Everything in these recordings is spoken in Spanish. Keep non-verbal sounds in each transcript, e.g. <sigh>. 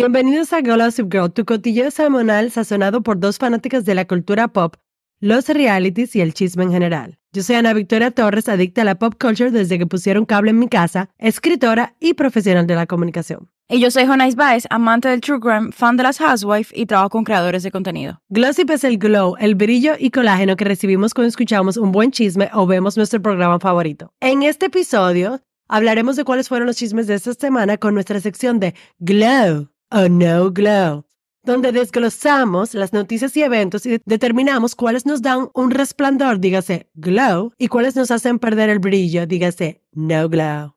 Bienvenidos a Gossip Girl, tu cotillo semanal sazonado por dos fanáticas de la cultura pop, los realities y el chisme en general. Yo soy Ana Victoria Torres, adicta a la pop culture desde que pusieron cable en mi casa, escritora y profesional de la comunicación. Y yo soy Jonais Baez, amante del True Crime, fan de las Housewives y trabajo con creadores de contenido. Glossip es el glow, el brillo y colágeno que recibimos cuando escuchamos un buen chisme o vemos nuestro programa favorito. En este episodio hablaremos de cuáles fueron los chismes de esta semana con nuestra sección de Glow o No Glow, donde desglosamos las noticias y eventos y determinamos cuáles nos dan un resplandor, dígase glow, y cuáles nos hacen perder el brillo, dígase no glow.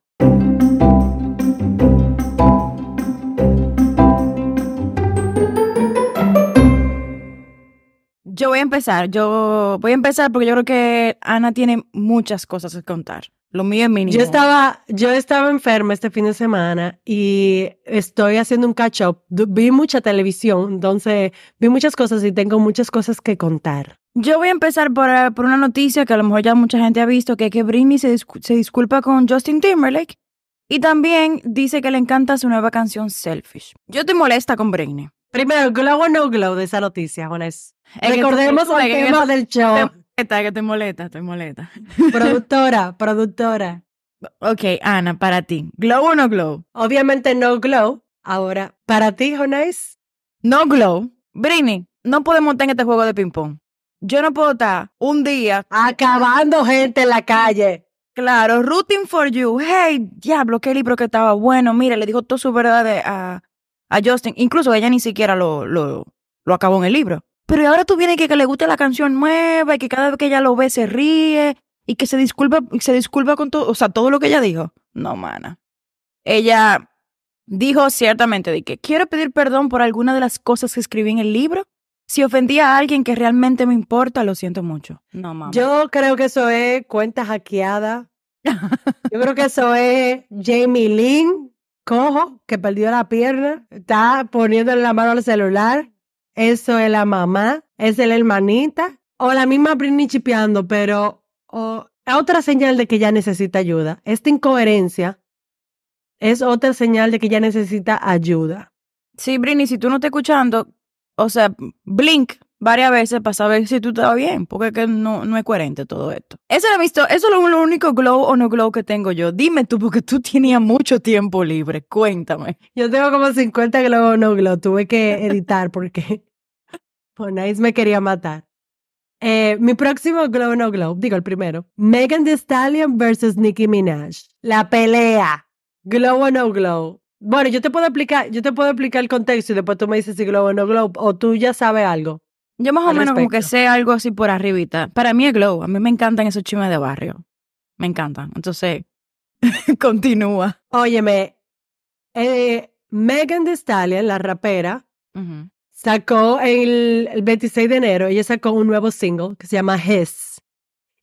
Yo voy a empezar, yo voy a empezar porque yo creo que Ana tiene muchas cosas que contar. Lo mío es mínimo. Yo estaba, yo estaba enferma este fin de semana y estoy haciendo un catch up. Vi mucha televisión, entonces vi muchas cosas y tengo muchas cosas que contar. Yo voy a empezar por, eh, por una noticia que a lo mejor ya mucha gente ha visto, que es que Britney se, se disculpa con Justin Timberlake y también dice que le encanta su nueva canción Selfish. Yo estoy molesta con Britney. Primero, glow o no glow de esa noticia, Juanes. Recordemos el tema del show. Que estoy molesta, estoy molesta. <laughs> Productora, productora. Ok, Ana, para ti, ¿glow o no glow? Obviamente no glow. Ahora, ¿para ti, Jonais? No glow. Britney, no podemos tener este juego de ping-pong. Yo no puedo estar un día acabando gente en la calle. Claro, rooting for you. Hey, diablo, qué libro que estaba bueno. Mira, le dijo todo su verdad a, a Justin. Incluso ella ni siquiera lo, lo, lo acabó en el libro. Pero ahora tú vienes que, que le guste la canción nueva y que cada vez que ella lo ve se ríe y que se disculpa, se disculpa con todo, o sea, todo lo que ella dijo. No, mana. Ella dijo ciertamente de que quiero pedir perdón por alguna de las cosas que escribí en el libro. Si ofendí a alguien que realmente me importa, lo siento mucho. No, mamá. Yo creo que eso es cuenta hackeada. Yo creo que eso es Jamie Lynn, cojo, que perdió la pierna, está poniéndole la mano al celular eso es la mamá, es el hermanita, o la misma Britney chipeando, pero o, otra señal de que ya necesita ayuda. Esta incoherencia es otra señal de que ya necesita ayuda. Sí, Britney, si tú no estás escuchando, o sea, blink varias veces para saber si tú estás bien, porque es que no, no es coherente todo esto. Eso, lo visto, eso es lo, único glow o no glow que tengo yo. Dime tú, porque tú tenías mucho tiempo libre. Cuéntame. Yo tengo como 50 glow o no glow. Tuve que <laughs> editar porque <laughs> Ponais me quería matar. Eh, mi próximo glow o no glow, digo el primero. Megan Thee Stallion versus Nicki Minaj. La pelea. Glow o no glow. Bueno, yo te puedo explicar, yo te puedo explicar el contexto y después tú me dices si glow o no glow, o tú ya sabes algo. Yo más o menos como que sé algo así por arribita. Para mí es glow. A mí me encantan esos chimes de barrio. Me encantan. Entonces, <laughs> continúa. Óyeme, eh, Megan Thee Stallion, la rapera, sacó el, el 26 de enero, ella sacó un nuevo single que se llama His.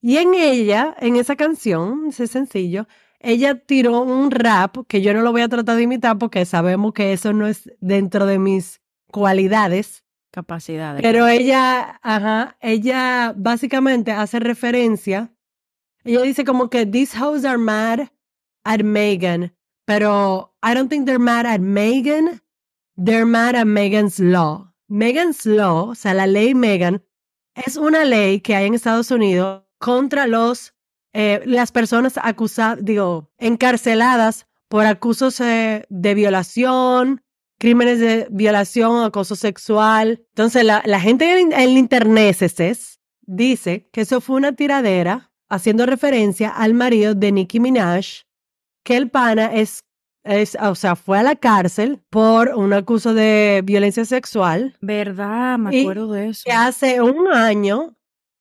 Y en ella, en esa canción, ese sencillo, ella tiró un rap que yo no lo voy a tratar de imitar porque sabemos que eso no es dentro de mis cualidades capacidades. Pero ella, ajá, ella básicamente hace referencia, ella dice como que these hoes are mad at Megan, pero I don't think they're mad at Megan, they're mad at Megan's law. Megan's law, o sea, la ley Megan, es una ley que hay en Estados Unidos contra los, eh, las personas acusadas, digo, encarceladas por acusos eh, de violación, crímenes de violación, acoso sexual. Entonces, la, la gente en, el internet dice que eso fue una tiradera haciendo referencia al marido de Nicki Minaj, que el pana es, es, o sea, fue a la cárcel por un acuso de violencia sexual. ¿Verdad? Me acuerdo de eso. Que hace un año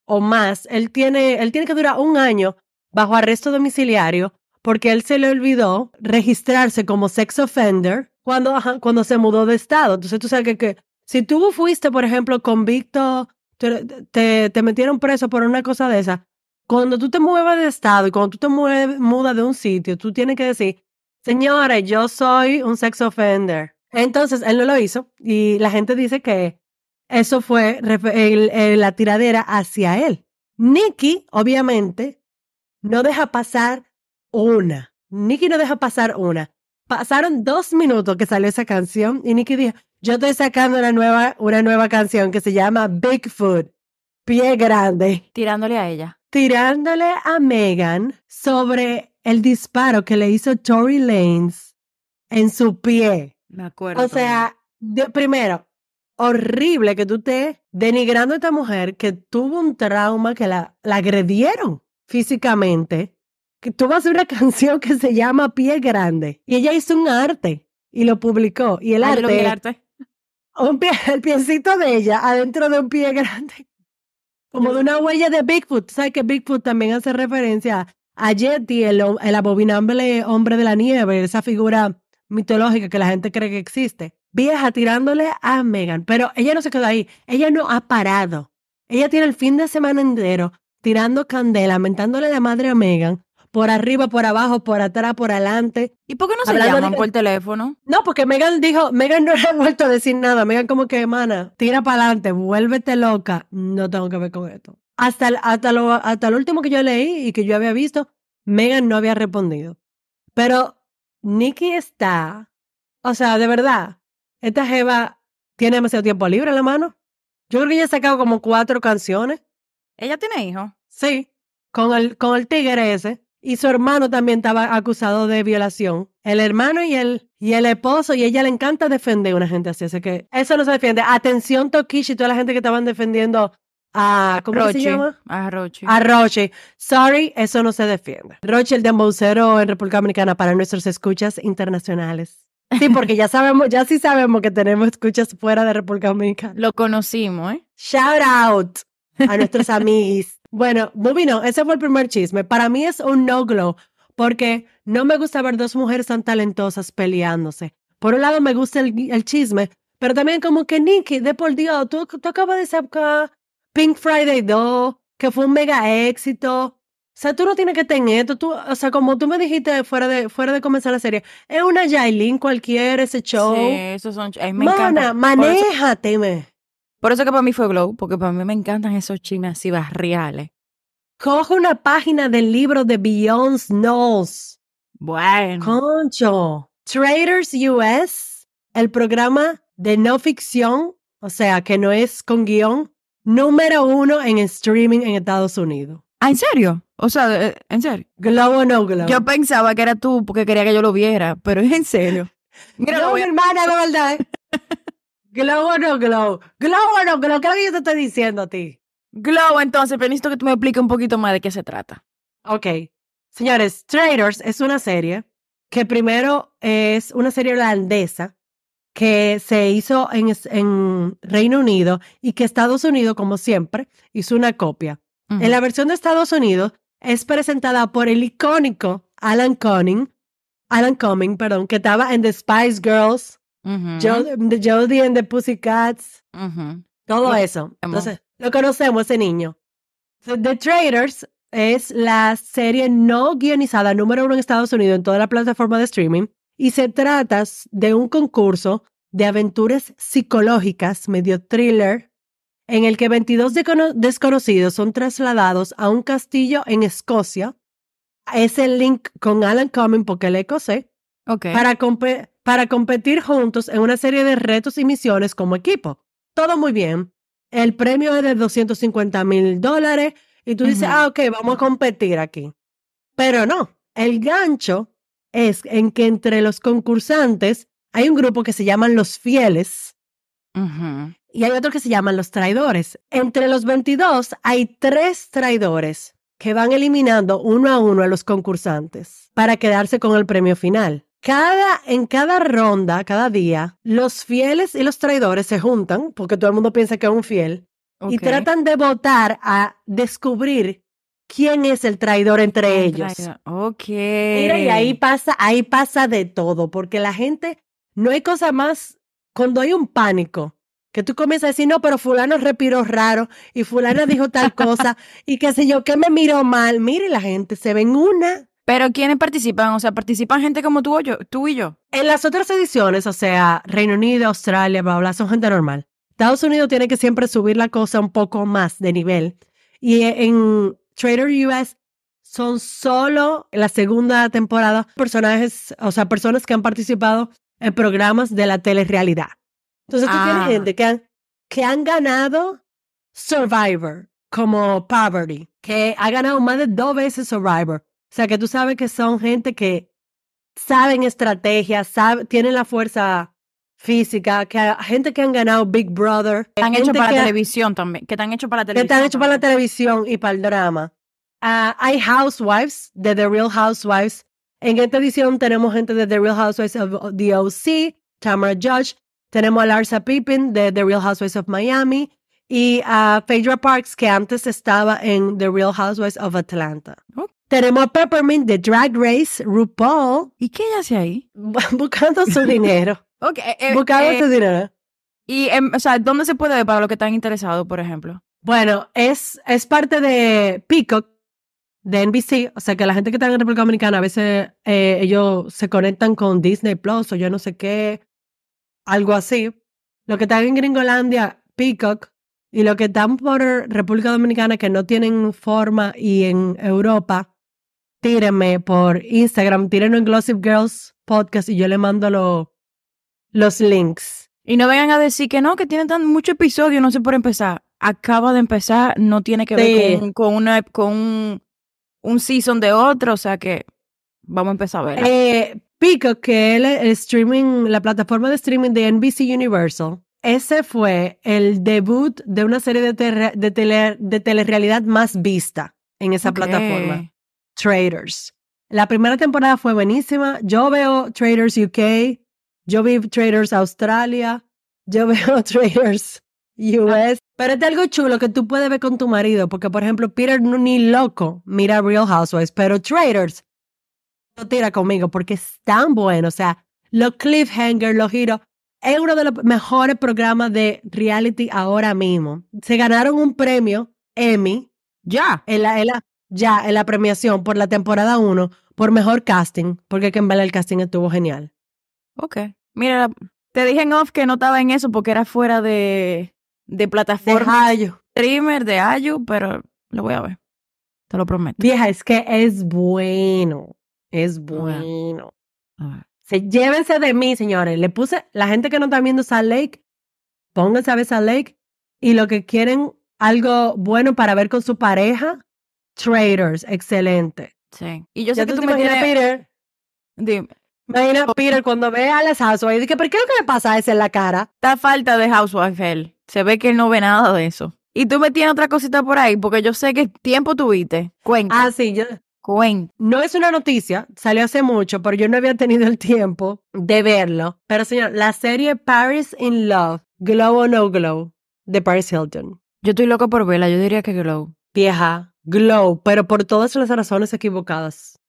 o más, él tiene, él tiene que durar un año bajo arresto domiciliario porque él se le olvidó registrarse como sex offender cuando, cuando se mudó de estado. Entonces tú sabes que, que si tú fuiste, por ejemplo, convicto, te, te, metieron preso por una cosa de esa, cuando tú te muevas de estado y cuando tú te mudas de un sitio, tú tienes que decir, señora, yo soy un sex offender. Entonces, él no lo hizo y la gente dice que eso fue la tiradera hacia él. Nicky, obviamente, no deja pasar una. Nicky no deja pasar una. Pasaron dos minutos que salió esa canción y Nicki dijo, yo estoy sacando una nueva, una nueva canción que se llama Bigfoot, pie grande, Tirándole a ella. tirándole a Megan sobre el disparo que le hizo Tory Lanez en su pie. Me acuerdo. O sea, de- primero, horrible que tú estés denigrando a esta mujer que tuvo un trauma, que la, la agredieron físicamente, que tuvo hacer una <laughs> canción que se llama Pie Grande. Y ella hizo un arte y lo publicó. Y el Ay, yo lo vi el arte, arte. un pie, <laughs> el piecito de ella adentro de un pie <laughs> grande. Como de una huella de Bigfoot. Tú ¿Sabes que Bigfoot también hace referencia a Yeti, el, el abominable hombre de la nieve, esa figura mitológica que la gente cree que existe? Vieja tirándole a Megan. Pero ella no se quedó ahí. Ella no ha parado. Ella tiene el fin de semana entero tirando candela, mentándole la madre a Megan. Por arriba, por abajo, por atrás, por adelante. ¿Y por qué no se Hablando llaman por teléfono? No, porque Megan dijo, Megan no le ha vuelto a decir nada. Megan como que, mana, tira para adelante, vuélvete loca. No tengo que ver con esto. Hasta, el- hasta, lo, hasta lo último que yo leí y que yo había visto, Megan no había respondido. Pero Nikki está, o sea, de verdad, esta jeva tiene demasiado tiempo libre en la mano. Yo creo que ella ha sacado como cuatro canciones. ¿Ella tiene hijos? Sí, con el, con el tigre ese. Y su hermano también estaba acusado de violación. El hermano y el, y el esposo, y ella le encanta defender a una gente así. Así que eso no se defiende. Atención, Tokishi toda la gente que estaban defendiendo a. ¿Cómo que Rochi. se llama? A Rochi. A Roche. Sorry, eso no se defiende. Roche, el dembocero en República Dominicana para nuestros escuchas internacionales. Sí, porque ya sabemos, ya sí sabemos que tenemos escuchas fuera de República Dominicana. Lo conocimos, ¿eh? Shout out a nuestros <laughs> amigos. Bueno, moving on, ese fue el primer chisme. Para mí es un no glow porque no me gusta ver dos mujeres tan talentosas peleándose. Por un lado me gusta el, el chisme, pero también como que Nikki, de por Dios, tú, tú acabas de sacar Pink Friday 2, que fue un mega éxito. O sea, tú no tienes que tener esto. Tú, o sea, como tú me dijiste fuera de, fuera de comenzar la serie, es una Yailin cualquiera ese show. Sí, esos son... A mí me Mana, encanta. Eso, manéjate, me. Por eso que para mí fue Glow, porque para mí me encantan esos chismes así barriales. Coge una página del libro de Beyond Knowles. Bueno. Concho. Traders US, el programa de no ficción, o sea, que no es con guion, número uno en streaming en Estados Unidos. Ah, ¿en serio? O sea, eh, en serio. Glow o no glow. Yo pensaba que era tú porque quería que yo lo viera, pero es en serio. <laughs> Mira, no, mi hermana, de verdad. <laughs> glow o no glow. Glow o no glow. ¿Qué es lo que yo te estoy diciendo a ti? Glow, entonces, pero necesito que tú me expliques un poquito más de qué se trata. Ok. Señores, Traders es una serie que primero es una serie holandesa que se hizo en, en Reino Unido y que Estados Unidos, como siempre, hizo una copia. En la versión de Estados Unidos es presentada por el icónico Alan Cumming, Alan Cumming, perdón, que estaba en The Spice Girls, Ujú. Jo- The Jodie and the Pussycats, todo eso. Entonces, lo conocemos ese niño. So, The Traders es la serie no guionizada número uno en Estados Unidos en toda la plataforma de streaming y se trata de un concurso de aventuras psicológicas, medio thriller, en el que 22 decono- desconocidos son trasladados a un castillo en Escocia. Es el link con Alan Cumming porque él es escocés Para, compe- para competir juntos en una serie de retos y misiones como equipo. Todo muy bien. El premio es de 250 mil dólares y tú dices, ah, ok, vamos a competir aquí. Pero no, el gancho es en que entre los concursantes hay un grupo que se llaman los fieles y hay otro que se llaman los traidores. Entre los 22 hay tres traidores que van eliminando uno a uno a los concursantes para quedarse con el premio final. Cada, en cada ronda, cada día, los fieles y los traidores se juntan, porque todo el mundo piensa que es un fiel, y tratan de votar a descubrir quién es el traidor entre ellos. Traidor. Ok. Mira, y ahí pasa, ahí pasa de todo, porque la gente, no hay cosa más, cuando hay un pánico, que tú comienzas a decir, no, pero fulano respiró raro, y fulana dijo tal <laughs> cosa, y qué sé yo, que me miró mal. Mire, la gente se ven una. Pero ¿quiénes participan? O sea, participan gente como tú o yo, tú y yo. En las otras ediciones, o sea, Reino Unido, Australia, bla, bla, son gente normal. Estados Unidos tiene que siempre subir la cosa un poco más de nivel. Y en Trader US son solo en la segunda temporada personajes, o sea, personas que han participado en programas de la telerrealidad. Entonces tú tienes Ah. gente que han, que han ganado Survivor como Poverty, que ha ganado más de dos veces Survivor. O sea, que tú sabes que son gente que saben estrategias, sabe, tienen la fuerza física, que gente que han ganado Big Brother. Que están gente hechos para que- la televisión también. Que están hechos para la que televisión. están hechos para la televisión y para el drama. Ah, hay housewives de The Real Housewives. En esta edición tenemos gente de The Real Housewives of the OC, Tamara Judge. Tenemos a Larsa Pippen de The Real Housewives of Miami y a Phaedra Parks, que antes estaba en The Real Housewives of Atlanta. Oh. Tenemos a Peppermint de Drag Race, RuPaul, ¿Y qué ella hace ahí? <laughs> buscando su dinero. <laughs> Ok. eh, eh, buscando eh, su dinero. y, em, o sea, ¿dónde se puede ver para los que están interesados, por ejemplo? Bueno, es, es parte de Peacock, de NBC, o sea que la gente que está en República Dominicana a veces ellos se conectan con Disney Plus o yo no sé qué, algo así. Lo que están en Gringolandia, Peacock, y lo que están por República Dominicana que no tienen forma y en Europa, tírenme por Instagram, tírenme en Glossip Girls Podcast y yo le mando lo- los links. Y no vengan a decir que no, que tienen tan mucho episodio, no sé por empezar. Acaba de empezar, no tiene que ver Sí. con, con una, con un, un season de otro, o sea que vamos a empezar a ver. Eh, Peacock, que es el, el streaming, la plataforma de streaming de NBC Universal, ese fue el debut de una serie de, de, tele- de telerrealidad más vista en esa plataforma, Traders. La primera temporada fue buenísima. Yo veo Traders UK, yo vi Traders Australia, yo <laughs> veo Traders US. Pero es de algo chulo que tú puedes ver con tu marido, porque por ejemplo, Peter no- ni loco mira Real Housewives, pero Traders lo tira conmigo porque es tan bueno. O sea, los cliffhangers, los giros. Es uno de los mejores programas de reality ahora mismo. Se ganaron un premio Emmy Ya. en la, en la- ya en la premiación por la temporada 1 por mejor casting, porque que en verdad el casting estuvo genial. Ok. Mira, te dije en off que no estaba en eso porque era fuera de, de De plataforma Hayo. streamer, de Ayu, pero lo voy a ver. Te lo prometo. Vieja, es que es bueno. Es Bueno. bueno. A ver. Se, llévense de mí, señores. Le puse, la gente que no está viendo Salt Lake, pónganse a ver Salt Lake. Y lo que quieren, algo bueno para ver con su pareja, Traders, excelente. Sí. Y yo sé Ya que tú me imaginas tienes... Peter, Dime, imagina Peter cuando ve a las housewives, dice, ¿pero qué es lo que le pasa a ese en la cara? está falta de Housewife él. Se ve que él no ve nada de eso. Y tú me tienes otra cosita por ahí, porque yo sé que tiempo tuviste. Cuenta, Ah, sí, yo, cuenta. no es una noticia, salió hace mucho, pero yo no había tenido el tiempo de verlo. Pero señor, la serie Paris in Love, Glow or No Glow, de Paris Hilton. Yo estoy loco por verla, yo diría que Glow. vieja, glow, pero por todas las razones equivocadas.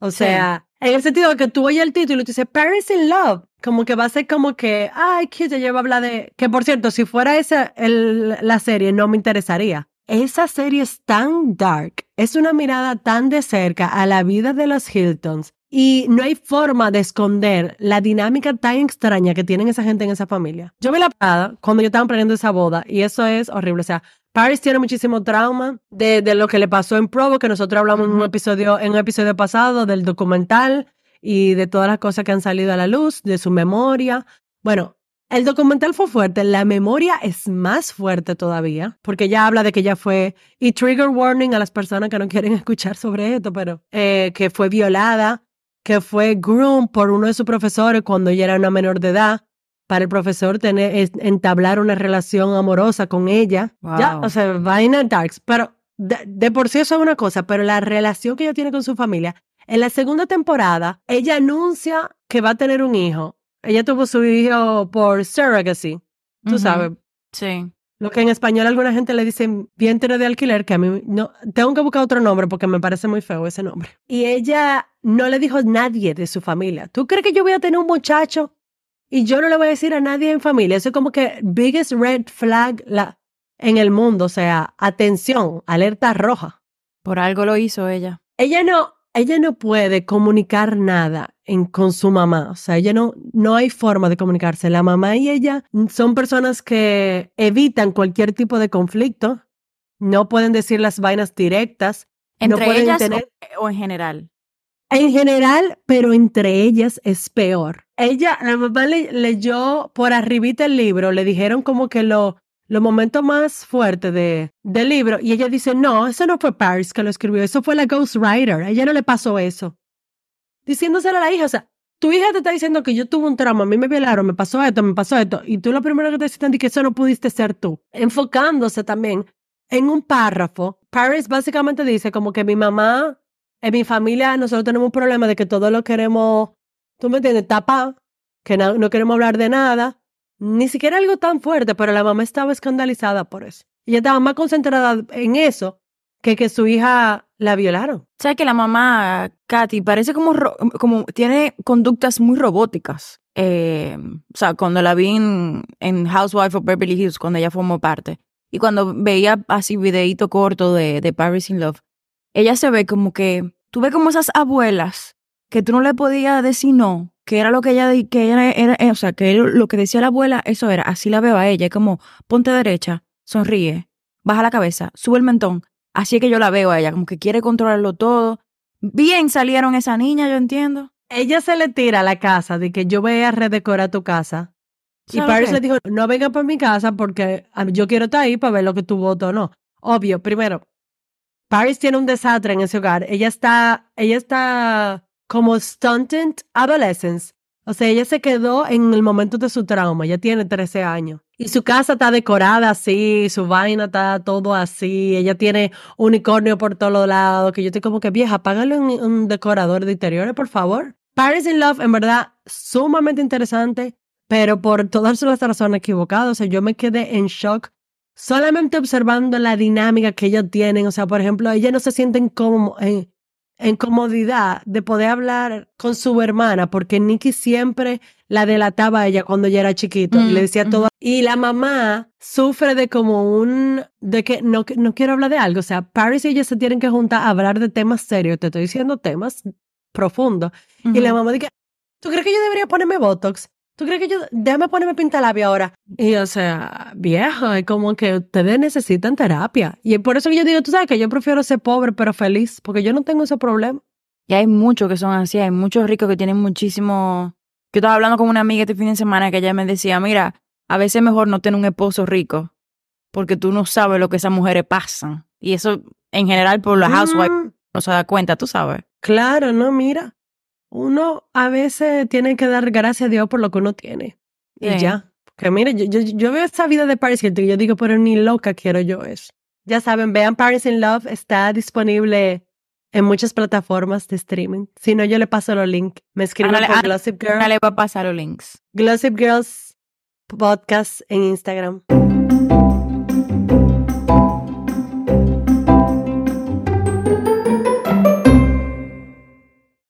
O Sí. sea, en el sentido de que tú oyes el título y tú dices, Paris in Love, como que va a ser como que, ay, que ya va a hablar de... Que por cierto, si fuera esa el- la serie, no me interesaría. Esa serie es tan dark, es una mirada tan de cerca a la vida de los Hiltons y no hay forma de esconder la dinámica tan extraña que tienen esa gente en esa familia. Yo vi la parada cuando yo estaba planeando esa boda y eso es horrible. O sea, Paris tiene muchísimo trauma de, de lo que le pasó en Provo, que nosotros hablamos en un episodio, en un episodio pasado del documental y de todas las cosas que han salido a la luz, de su memoria. Bueno, el documental fue fuerte, la memoria es más fuerte todavía, porque ella habla de que ella fue, y trigger warning a las personas que no quieren <laughs> escuchar sobre esto, pero eh, que fue violada, que fue groom por uno de sus profesores cuando ella era una menor de edad, para el profesor tener, entablar una relación amorosa con ella. Ya, Wow. o sea, vaina darks, pero de, de por sí eso es una cosa, pero la relación que ella tiene con su familia, en la segunda temporada, ella anuncia que va a tener un hijo. Ella tuvo su hijo por surrogacy, tú sabes. Sí. Lo que en español alguna gente le dice vientre de alquiler, que a mí no, tengo que buscar otro nombre porque me parece muy feo ese nombre. Y ella no le dijo a nadie de su familia. ¿Tú crees que yo voy a tener un muchacho y yo no le voy a decir a nadie en familia? Eso es como que biggest red flag la, en el mundo. O sea, atención, alerta roja. Por algo lo hizo ella. Ella no, ella no puede comunicar nada en, con su mamá. O sea, ella no, no hay forma de comunicarse. La mamá y ella son personas que evitan cualquier tipo de conflicto. No pueden decir las vainas directas. no ¿Entre pueden ellas tener. o, o en general? En general, pero entre ellas es peor. Ella, la mamá le- leyó por arribita el libro, le dijeron como que lo, los momentos más fuertes de, del libro, y ella dice, no, eso no fue Paris que lo escribió, eso fue la ghostwriter, a ella no le pasó eso. Diciéndoselo a la hija, o sea, tu hija te está diciendo que yo tuve un trauma, a mí me violaron, me pasó esto, me pasó esto, y tú lo primero que te dicen es que eso no pudiste ser tú. Enfocándose también en un párrafo, Paris básicamente dice como que mi mamá, en mi familia, nosotros tenemos un problema de que todo lo queremos, tú me entiendes, tapar, que no, no queremos hablar de nada, ni siquiera algo tan fuerte, pero la mamá estaba escandalizada por eso. Ella estaba más concentrada en eso que que su hija la violaron. ¿Sabes que la mamá, Katy, parece como, como tiene conductas muy robóticas? Eh, o sea, cuando la vi en, en Housewife of Beverly Hills, cuando ella formó parte, y cuando veía así videíto corto de, de Paris in Love, ella se ve como que, tú ves como esas abuelas que tú no le podías decir no, que era lo que ella, que ella era, eh, o sea, que lo que decía la abuela, eso era, así la veo a ella, es como, ponte derecha, sonríe, baja la cabeza, sube el mentón, Así es que yo la veo a ella, como que quiere controlarlo todo. Bien salieron esa niña, yo entiendo. Ella se le tira a la casa de que yo voy a redecorar tu casa. Y ¿Sabes Paris qué? le dijo, no venga para mi casa porque a mí- yo quiero estar ahí para ver lo que tú votas o no. Obvio, primero, Paris tiene un desastre en ese hogar. Ella está, ella está como stunted adolescence. O sea, ella se quedó en el momento de su trauma. Ella tiene 13 años. Y su casa está decorada así, su vaina está todo así. Ella tiene unicornio por todos lados. Que yo estoy como que vieja, págale un, un decorador de interiores, por favor. Paris in Love, en verdad, sumamente interesante, pero por todas las razones equivocadas. O sea, yo me quedé en shock solamente observando la dinámica que ellos tienen. O sea, por ejemplo, ella no se siente como en, en comodidad de poder hablar con su hermana, porque Nikki siempre la delataba a ella cuando ella era chiquito y Mm, le decía ujú. todo. Y la mamá sufre de como un, de que no, no quiero hablar de algo. O sea, Paris y ella se tienen que juntar a hablar de temas serios. Te estoy diciendo temas profundos. Y la mamá dice, ¿tú crees que yo debería ponerme Botox? ¿Tú crees que yo, déjame ponerme pintalabio ahora? Y o sea, vieja, es como que ustedes necesitan terapia. Y es por eso que yo digo, tú sabes que yo prefiero ser pobre pero feliz, porque yo no tengo ese problema. Y hay muchos que son así, hay muchos ricos que tienen muchísimo... Yo estaba hablando con una amiga este fin de semana que ella me decía, mira, a veces es mejor no tener un esposo rico, porque tú no sabes lo que esas mujeres pasan. Y eso, en general, por la housewife Mm, no se da cuenta, tú sabes. claro, no, mira. Uno a veces tiene que dar gracias a Dios por lo que uno tiene. Y ya. Porque mire, yo, yo, yo veo esa vida de Paris Hilton y yo digo, pero ni loca quiero yo eso. Ya saben, vean Paris in Love, está disponible en muchas plataformas de streaming. Si no, yo le paso los links. Me escriben Ándale, por ándale. Gossip Girl. Ahora le va a pasar los links. Gossip Girls Podcast en Instagram.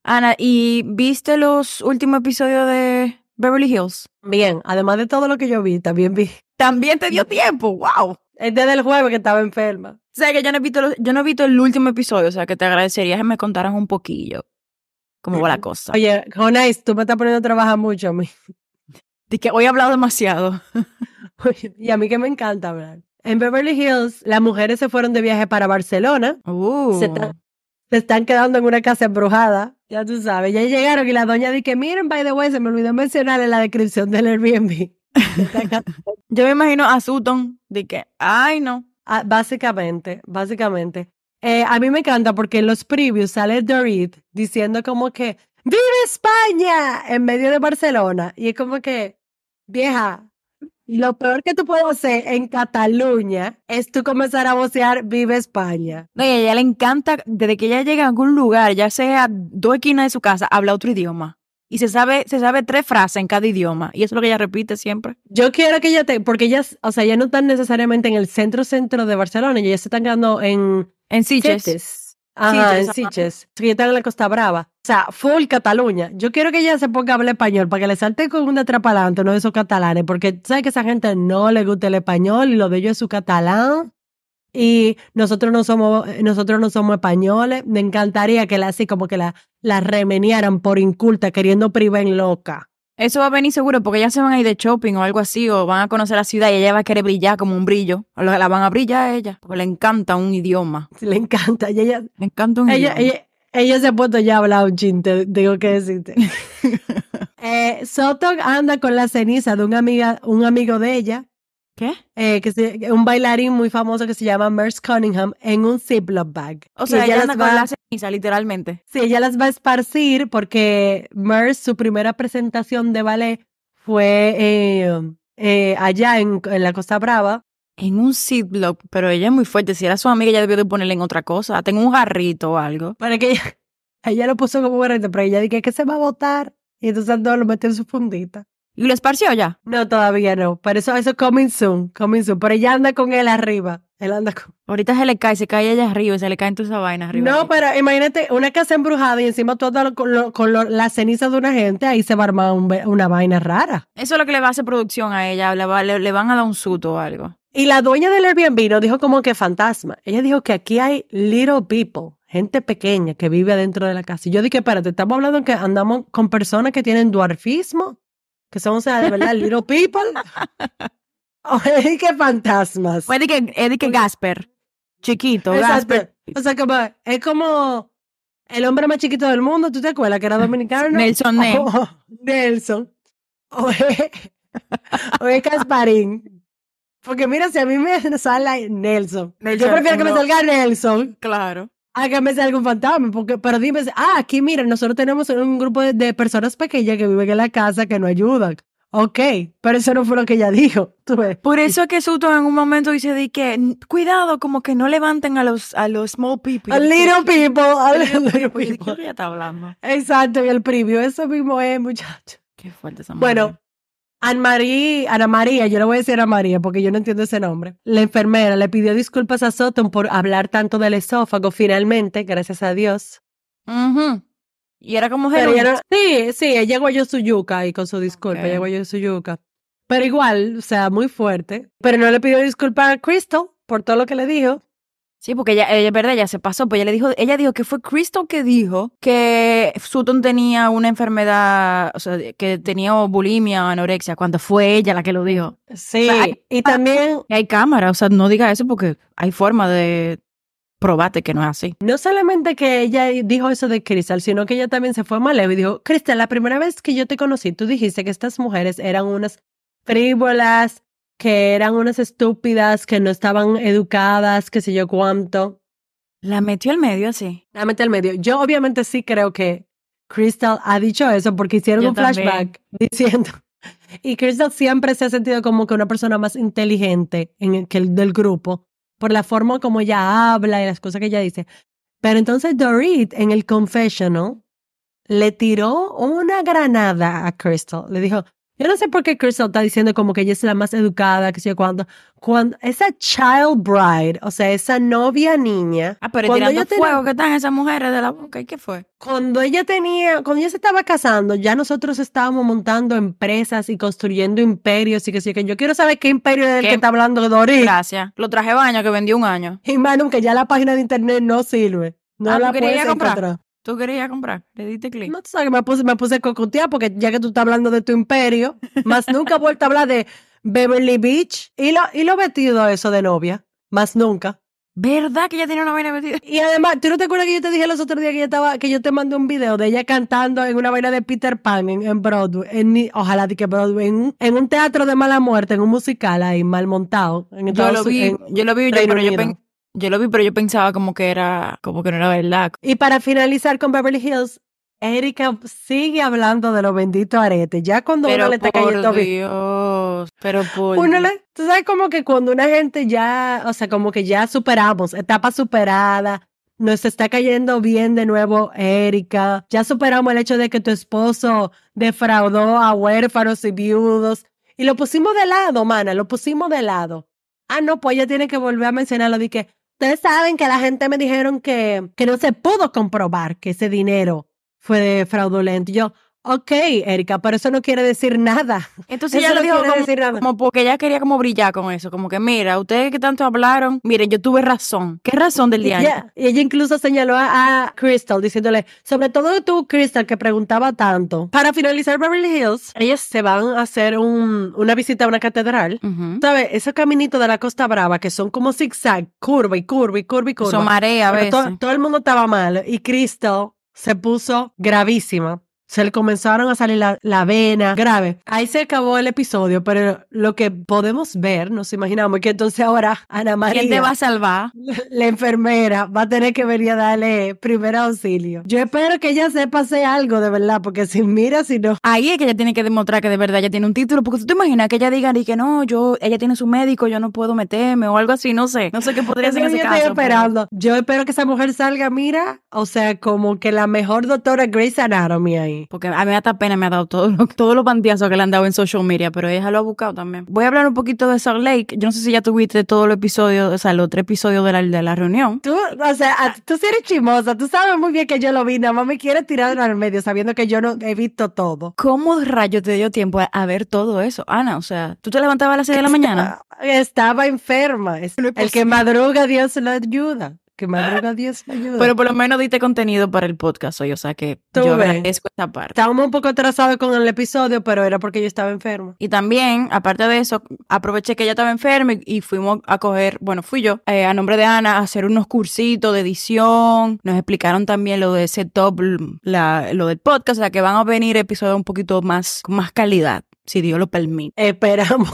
Ana, ¿y viste los últimos episodios de Beverly Hills? Bien, además de todo lo que yo vi, también vi. También te dio tiempo, wow. Es desde el jueves que estaba enferma. O sea, que yo no he visto, los- yo no he visto el último episodio, o sea, que te agradecería que me contaras un poquillo cómo va la cosa. Oye, Jonais, tú me estás poniendo a trabajar mucho a mí. <laughs> De que hoy he hablado demasiado. <laughs> Oye, y a mí que me encanta hablar. En Beverly Hills, las mujeres se fueron de viaje para Barcelona. Uh. Se están quedando en una casa embrujada. Ya tú sabes. Ya llegaron y la doña dice que miren, by the way, se me olvidó mencionar en la descripción del Airbnb. <laughs> Yo me imagino a Sutton de que, ay, no. Ah, básicamente, básicamente. Eh, a mí me encanta porque en los previews sale Dorit diciendo como que ¡Viva España! en medio de Barcelona. Y es como que, vieja, lo peor que tú puedes hacer en Cataluña es tú comenzar a vocear ¡Viva España! No, y a ella le encanta, desde que ella llega a algún lugar, ya sea dos esquinas de su casa, habla otro idioma. Y se sabe, se sabe tres frases en cada idioma. Y eso es lo que ella repite siempre. Yo quiero que ella te, porque ellas, o sea, ya no están necesariamente en el centro centro de Barcelona, ellas se están quedando en En Sitges. Ajá, en Sitges. Que están en la Costa Brava. O sea, full Cataluña. Yo quiero que ella se ponga a hablar español para que le salte con un atrapalante, uno de esos catalanes, porque sabes que esa gente no le gusta el español y lo de ellos es su catalán. Y nosotros no somos, nosotros no somos españoles. Me encantaría que la así como que la, la remeniaran por inculta, queriendo privar en loca. Eso va a venir seguro porque ellas se van a ir de shopping o algo así, o van a conocer la ciudad y ella va a querer brillar como un brillo. O la van a brillar a ella, porque le encanta un idioma. <laughs> Le encanta. Y ella, Le encanta un ella, idioma. ella, ella se ha puesto ya a hablar un chinte, tengo que decirte. <laughs> eh, Soto anda con la ceniza de un, amiga, un amigo de ella, ¿Qué? eh, que se- un bailarín muy famoso que se llama Merce Cunningham, en un Ziploc bag. O sea, ella las anda con va- la ceniza, literalmente. Sí, ella las va a esparcir porque Merce, su primera presentación de ballet fue eh, eh, allá en, en la Costa Brava. En un Ziploc, pero ella es muy fuerte. Si era su amiga, ella debió de ponerle en otra cosa. Tengo un jarrito o algo. Para que ella, <laughs> ella lo puso como berrete, pero ella dijo que se va a botar. Y entonces todo lo metió en su fundita. ¿Y lo esparció ya? No, todavía no. Pero eso, eso coming soon, coming soon. Pero ella anda con él arriba. Él anda con... Ahorita se le cae, se cae ella arriba se le caen todas esas vainas arriba. No, pero imagínate una casa embrujada y encima todo lo- con, lo- con lo- la ceniza de una gente, ahí se va a armar un una vaina rara. Eso es lo que le va a hacer producción a ella. Le, va- le- le van a dar un susto o algo. Y la dueña del Airbnb no dijo como que fantasma. Ella dijo que aquí hay little people, gente pequeña que vive adentro de la casa. Y yo dije, espérate, estamos hablando que andamos con personas que tienen dwarfismo, que son, o sea, de verdad, little people. o es que fantasmas. De que, Gasper, chiquito, Exacto. Gasper. O sea, como, es como el hombre más chiquito del mundo, ¿tú te acuerdas que era dominicano? Nelson Ney. O- Nelson. O es, o es Casparín. Porque mira, si a mí me sale Nelson, Nelson, yo prefiero que me salga Nelson Claro. A que me salga un fantasma. Porque, pero dime, ah, aquí mira, nosotros tenemos un grupo de, de personas pequeñas que viven en la casa que no ayudan. Ok, pero eso no fue lo que ella dijo. <laughs> Tú ves. Por eso es que Sutton en un momento dice de que "N- cuidado, como que no levanten a los a los small people. A little people, a little ¿De people. qué ella está hablando? Exacto, y el preview, eso mismo es, muchacho. Qué fuerte esa Bueno, Anne Marie, Ana María, yo le voy a decir Ana María porque yo no entiendo ese nombre. La enfermera le pidió disculpas a Sutton por hablar tanto del esófago, finalmente, gracias a Dios. Ujú. Y era como no- sí, sí, ella guayó su yuca ahí con su disculpa, Ok. ella guayó su yuca. Pero igual, o sea, muy fuerte. Pero no le pidió disculpas a Crystal por todo lo que le dijo. Sí, porque ella, ella, es verdad, ella se pasó, pues ella le dijo, ella dijo que fue Crystal que dijo que Sutton tenía una enfermedad, o sea, que tenía bulimia o anorexia, cuando fue ella la que lo dijo. Sí, sea, hay- y también Y hay cámara, o sea, no diga eso porque hay forma de probarte que no es así. No solamente que ella dijo eso de Crystal, sino que ella también se fue mal y dijo, Crystal, la primera vez que yo te conocí, tú dijiste que estas mujeres eran unas frívolas, que eran unas estúpidas, que no estaban educadas, qué sé yo cuánto. La metió al medio así. La mete al medio. Yo obviamente sí creo que Crystal ha dicho eso porque hicieron Yo un también. flashback diciendo. <laughs> Y Crystal siempre se ha sentido como que una persona más inteligente en el, que el del grupo por la forma como ella habla y las cosas que ella dice. Pero entonces Dorit en el confessional le tiró una granada a Crystal. Le dijo, yo no sé por qué Crystal está diciendo como que ella es la más educada, que sé yo cuando, cuando esa child bride, o sea, esa novia niña, Ah, pero Cuando ella tenía- fuego que están esas mujeres de la boca. ¿Y qué fue? cuando ella tenía, cuando ella se estaba casando, ya nosotros estábamos montando empresas y construyendo imperios y que sí, que yo quiero saber qué imperio es el que está hablando Dorit. Gracias. Lo traje baño que vendió un año. Y Manu, que ya la página de internet no sirve. No Ah, ¿tú la puedes comprar? encontrar. ¿Tú querías comprar? Le diste clic. No, tú sabes que me puse, me puse a cocotear porque ya que tú estás hablando de tu imperio, más nunca he vuelto a hablar de Beverly Beach y lo, y lo vestido eso de novia. Más nunca. ¿Verdad que ella tiene una vaina metida? Y además, ¿tú no te acuerdas que yo te dije los otros días que yo estaba, que yo te mandé un video de ella cantando en una vaina de Peter Pan en, en Broadway, en ojalá que Broadway, en, un- en un teatro de mala muerte, en un musical ahí mal montado. En Yo lo vi, en- yo lo vi, yo, pero yo, Unido. pen- yo lo vi, pero yo pensaba como que era, como que no era verdad. Y para finalizar con Beverly Hills, Erika sigue hablando de los benditos aretes. Ya cuando Pero uno le está cayendo bien. Dios, pero por Uno le, tú sabes como que cuando una gente ya, o sea, como que ya superamos, etapa superada, nos está cayendo bien de nuevo Erika, ya superamos el hecho de que tu esposo defraudó a huérfanos y viudos y lo pusimos de lado, mana, lo pusimos de lado. Ah, no, pues ella tiene que volver a mencionarlo de que ustedes saben que la gente me dijeron que, que no se pudo comprobar que ese dinero fue fraudulento. Yo, ok, Erika, pero eso no quiere decir nada. Entonces Eso ella no dijo quiere como, decir nada. como porque ella quería como brillar con eso, como que mira, ustedes que tanto hablaron, miren, yo tuve razón. ¿Qué razón del día? ella, y ella incluso señaló a, a Crystal diciéndole, sobre todo tú, Crystal, que preguntaba tanto. Para finalizar Beverly Hills, ellas se van a hacer un- una visita a una catedral. ¿Sabes? Ese caminito de la Costa Brava que son como zigzag, curva y curva y curva y curva. Eso marea a Pero veces. to- todo el mundo estaba mal y Crystal se puso gravísima. Se le comenzaron a salir la, la vena grave. Ahí se acabó el episodio, pero lo que podemos ver, nos imaginamos que entonces ahora Ana María, ¿Quién te va a salvar? la enfermera, va a tener que venir a darle primer auxilio. Yo espero que ella sepa hacer algo de verdad, porque si mira, si no. Ahí es que ella tiene que demostrar que de verdad ella tiene un título, porque tú te imaginas que ella diga y que no, yo, ella tiene su médico, yo no puedo meterme o algo así, no sé, no sé qué podría ser en yo ese estoy pero- esperando. Yo espero que esa mujer salga, mira, o sea, como que la mejor doctora Grey's Anatomy ahí. Porque a mí hasta pena me ha dado todo lo- <laughs> todos los pantiazos que le han dado en social media, pero ella lo ha buscado también. Voy a hablar un poquito de Salt Lake. Yo no sé si ya tuviste todo el episodio, o sea, los tres episodios de la, de la reunión. Tú, o sea, a- tú sí eres chimosa, tú sabes muy bien que yo lo vi, nada más me quieres tirar al medio sabiendo que yo no he visto todo. ¿Cómo rayos te dio tiempo a, a ver todo eso, Ana? O sea, tú te levantabas a las 6 de la <laughs> mañana. Estaba enferma. El que madruga, Dios le ayuda. Que madruga, Dios le ayuda. Pero por lo menos diste contenido para el podcast hoy, o sea que Tú yo ves. agradezco esta parte. Estábamos un poco atrasados con el episodio, pero era porque yo estaba enferma. Y también, aparte de eso, aproveché que ella estaba enferma y- y fuimos a coger, bueno, fui yo, eh, a nombre de Ana, a hacer unos cursitos de edición. Nos explicaron también lo de setup, la, lo del podcast, o sea que van a venir episodios un poquito más, con más calidad, si Dios lo permite. <laughs> Esperamos.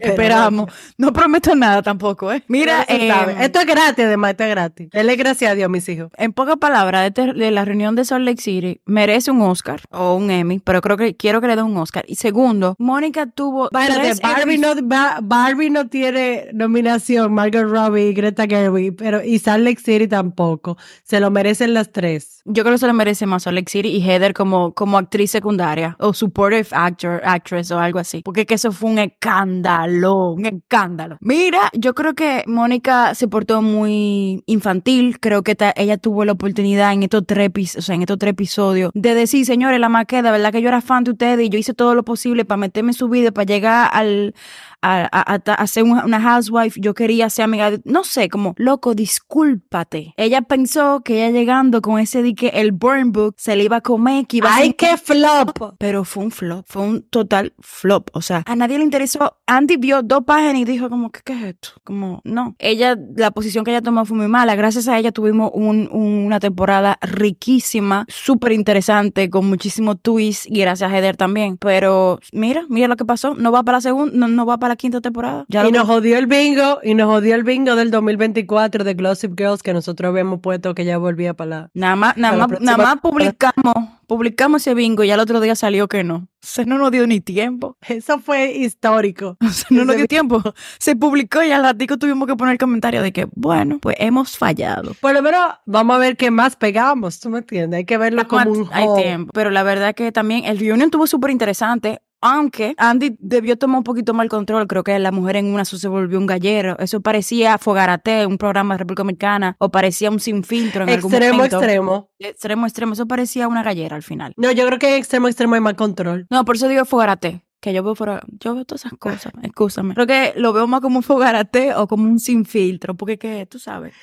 Esperamos. No prometo nada tampoco, ¿eh? Mira, eh, esto es gratis, además, esto es gratis. Dele gracias a Dios, mis hijos. en pocas palabras, de, este- de la reunión de Salt Lake City, merece un Oscar o un Emmy, pero creo que quiero que le den un Oscar. Y segundo, Mónica tuvo tres Barbie no, Ba- Barbie no tiene nominación, Margot Robbie y Greta Gerwig, pero y Salt Lake City tampoco. Se lo merecen las tres. Yo creo que se lo merece más Salt Lake City y Heather como, como actriz secundaria o supportive actor, actress o algo así. Porque que eso fue un escándalo, un escándalo. Mira, yo creo que Mónica se portó muy infantil. Creo que ella tuvo la oportunidad en estos tres, o sea, en estos tres episodios de decir, señores, la maqueda, verdad que yo era fan de ustedes y yo hice todo lo posible para meterme en su vida, para llegar al, a, a- a- a ser una, housewife, yo quería ser amiga de, no sé, como, loco, discúlpate. Ella pensó que ella llegando con ese dique, el burn book, se le iba a comer, que iba a ¡Ay, qué flop! Pero fue un flop, fue un total flop. O sea, a nadie le interesó. Andy vio dos páginas y dijo como, ¿qué, qué es esto? Como, no. Ella, la posición que ella tomó fue muy mala. Gracias a ella tuvimos un- un- una temporada riquísima, súper interesante, con muchísimo twist y gracias a Heather también. Pero mira, mira lo que pasó. No va para la segunda, no, no va para la quinta temporada. Ya y lo- nos jodió el bingo, y nos jodió el bingo del 2024 de Glossip Girls que nosotros habíamos puesto que ya volvía para la... Nada más, nada más, nada más publicamos, publicamos ese bingo y al otro día salió que no. O sea, no nos dio ni tiempo. Eso fue histórico. <laughs> O sea, no nos dio tiempo. Se publicó y al ratico tuvimos que poner el comentario de que, bueno, pues hemos fallado. Por lo menos vamos a ver qué más pegamos, ¿tú me entiendes? Hay que verlo como un Hay tiempo. Pero la verdad que también el reunion estuvo súper interesante. Aunque Andy debió tomar un poquito más el control, creo que la mujer en una se volvió un gallero. Eso parecía Fogarate, un programa de República Dominicana, o parecía un sin filtro en algún Extremo, momento. extremo. Extremo, extremo. Eso parecía una gallera al final. No, yo creo que en extremo, extremo hay más control. No, por eso digo fogarate. Que yo veo yo veo todas esas cosas, <laughs> escúchame. Creo que lo veo más como un fogarate o como un sin filtro, porque que tú sabes.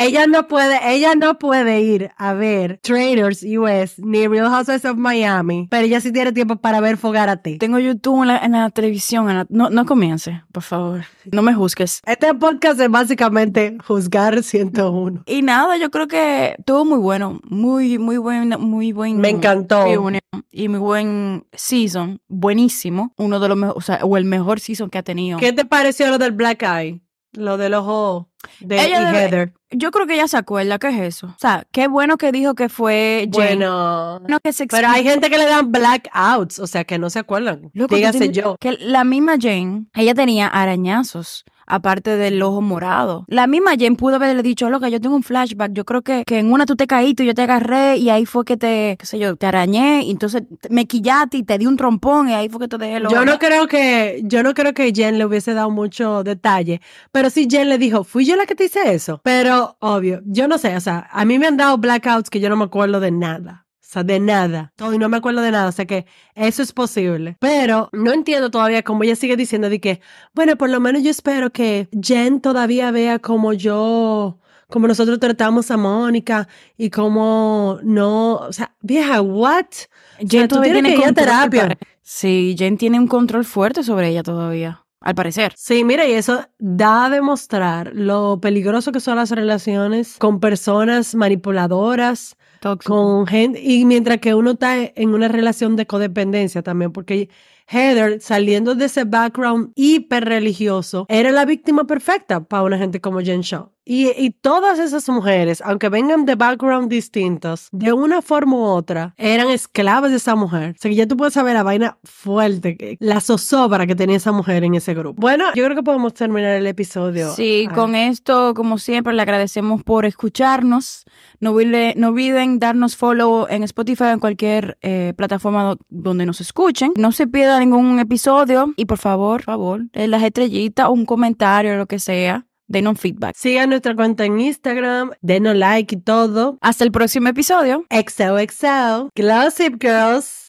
Ella no puede, ella no puede ir a ver Traders US ni Real Housewives of Miami, pero ella sí tiene tiempo para ver Fogarate. Tengo YouTube en la, en la televisión, en la- no, no comience, por favor. No me juzgues. Este podcast es básicamente juzgar 101. Y nada, yo creo que estuvo muy bueno, muy, muy buen, muy buen. Me encantó. Y muy buen season, buenísimo. Uno de los mejores, o sea, o el mejor season que ha tenido. ¿Qué te pareció lo del Black Eye? Lo del ojo de Ella debe- Heather. Yo creo que ella se acuerda, ¿qué es eso? O sea, qué bueno que dijo que fue Jane. Bueno. Bueno que se Pero hay gente que le dan blackouts, o sea que no se acuerdan. Loco, Dígase yo. Que la misma Jane, ella tenía arañazos, aparte del ojo morado. La misma Jane pudo haberle dicho, loca, yo tengo un flashback. Yo creo que, que en una tú te caíste y yo te agarré y ahí fue que te, qué sé yo, te arañé y entonces me quillaste y te di un trompón y ahí fue que te dejé el ojo. Yo no creo que, yo no creo que Jen le hubiese dado mucho detalle, pero sí Jen le dijo, fui yo la que te hice eso. Pero, obvio, yo no sé, o sea, a mí me han dado blackouts que yo no me acuerdo de nada. Sea, de nada. Todo, y no me acuerdo de nada. O sea que eso es posible. Pero no entiendo todavía cómo ella sigue diciendo de que, bueno, por lo menos yo espero que Jen todavía vea como yo como nosotros tratamos a Mónica y como no, o sea, vieja, what? Jen tú todavía tienes tiene que ir a terapia. Sí, Jen tiene un control fuerte sobre ella todavía, al parecer. Sí, mira, y eso da a demostrar lo peligroso que son las relaciones con personas manipuladoras, con gente, y mientras que uno está en una relación de codependencia también, porque Heather, saliendo de ese background hiper religioso, era la víctima perfecta para una gente como Jen Shaw. Y, y todas esas mujeres, aunque vengan de background distintos, de una forma u otra, eran esclavas de esa mujer. O sea que ya tú puedes saber la vaina fuerte, que- la zozobra que tenía esa mujer en ese grupo. Bueno, yo creo que podemos terminar el episodio. Sí, Ah. con esto, como siempre, le agradecemos por escucharnos. No, olvide- no olviden darnos follow en Spotify o en cualquier eh, plataforma do- donde nos escuchen. No se pierda ningún episodio y por favor, por favor, las estrellitas, un comentario, lo que sea, denos feedback. Sigan nuestra cuenta en Instagram, denos like y todo. Hasta el próximo episodio. XOXO, Glossip Girls.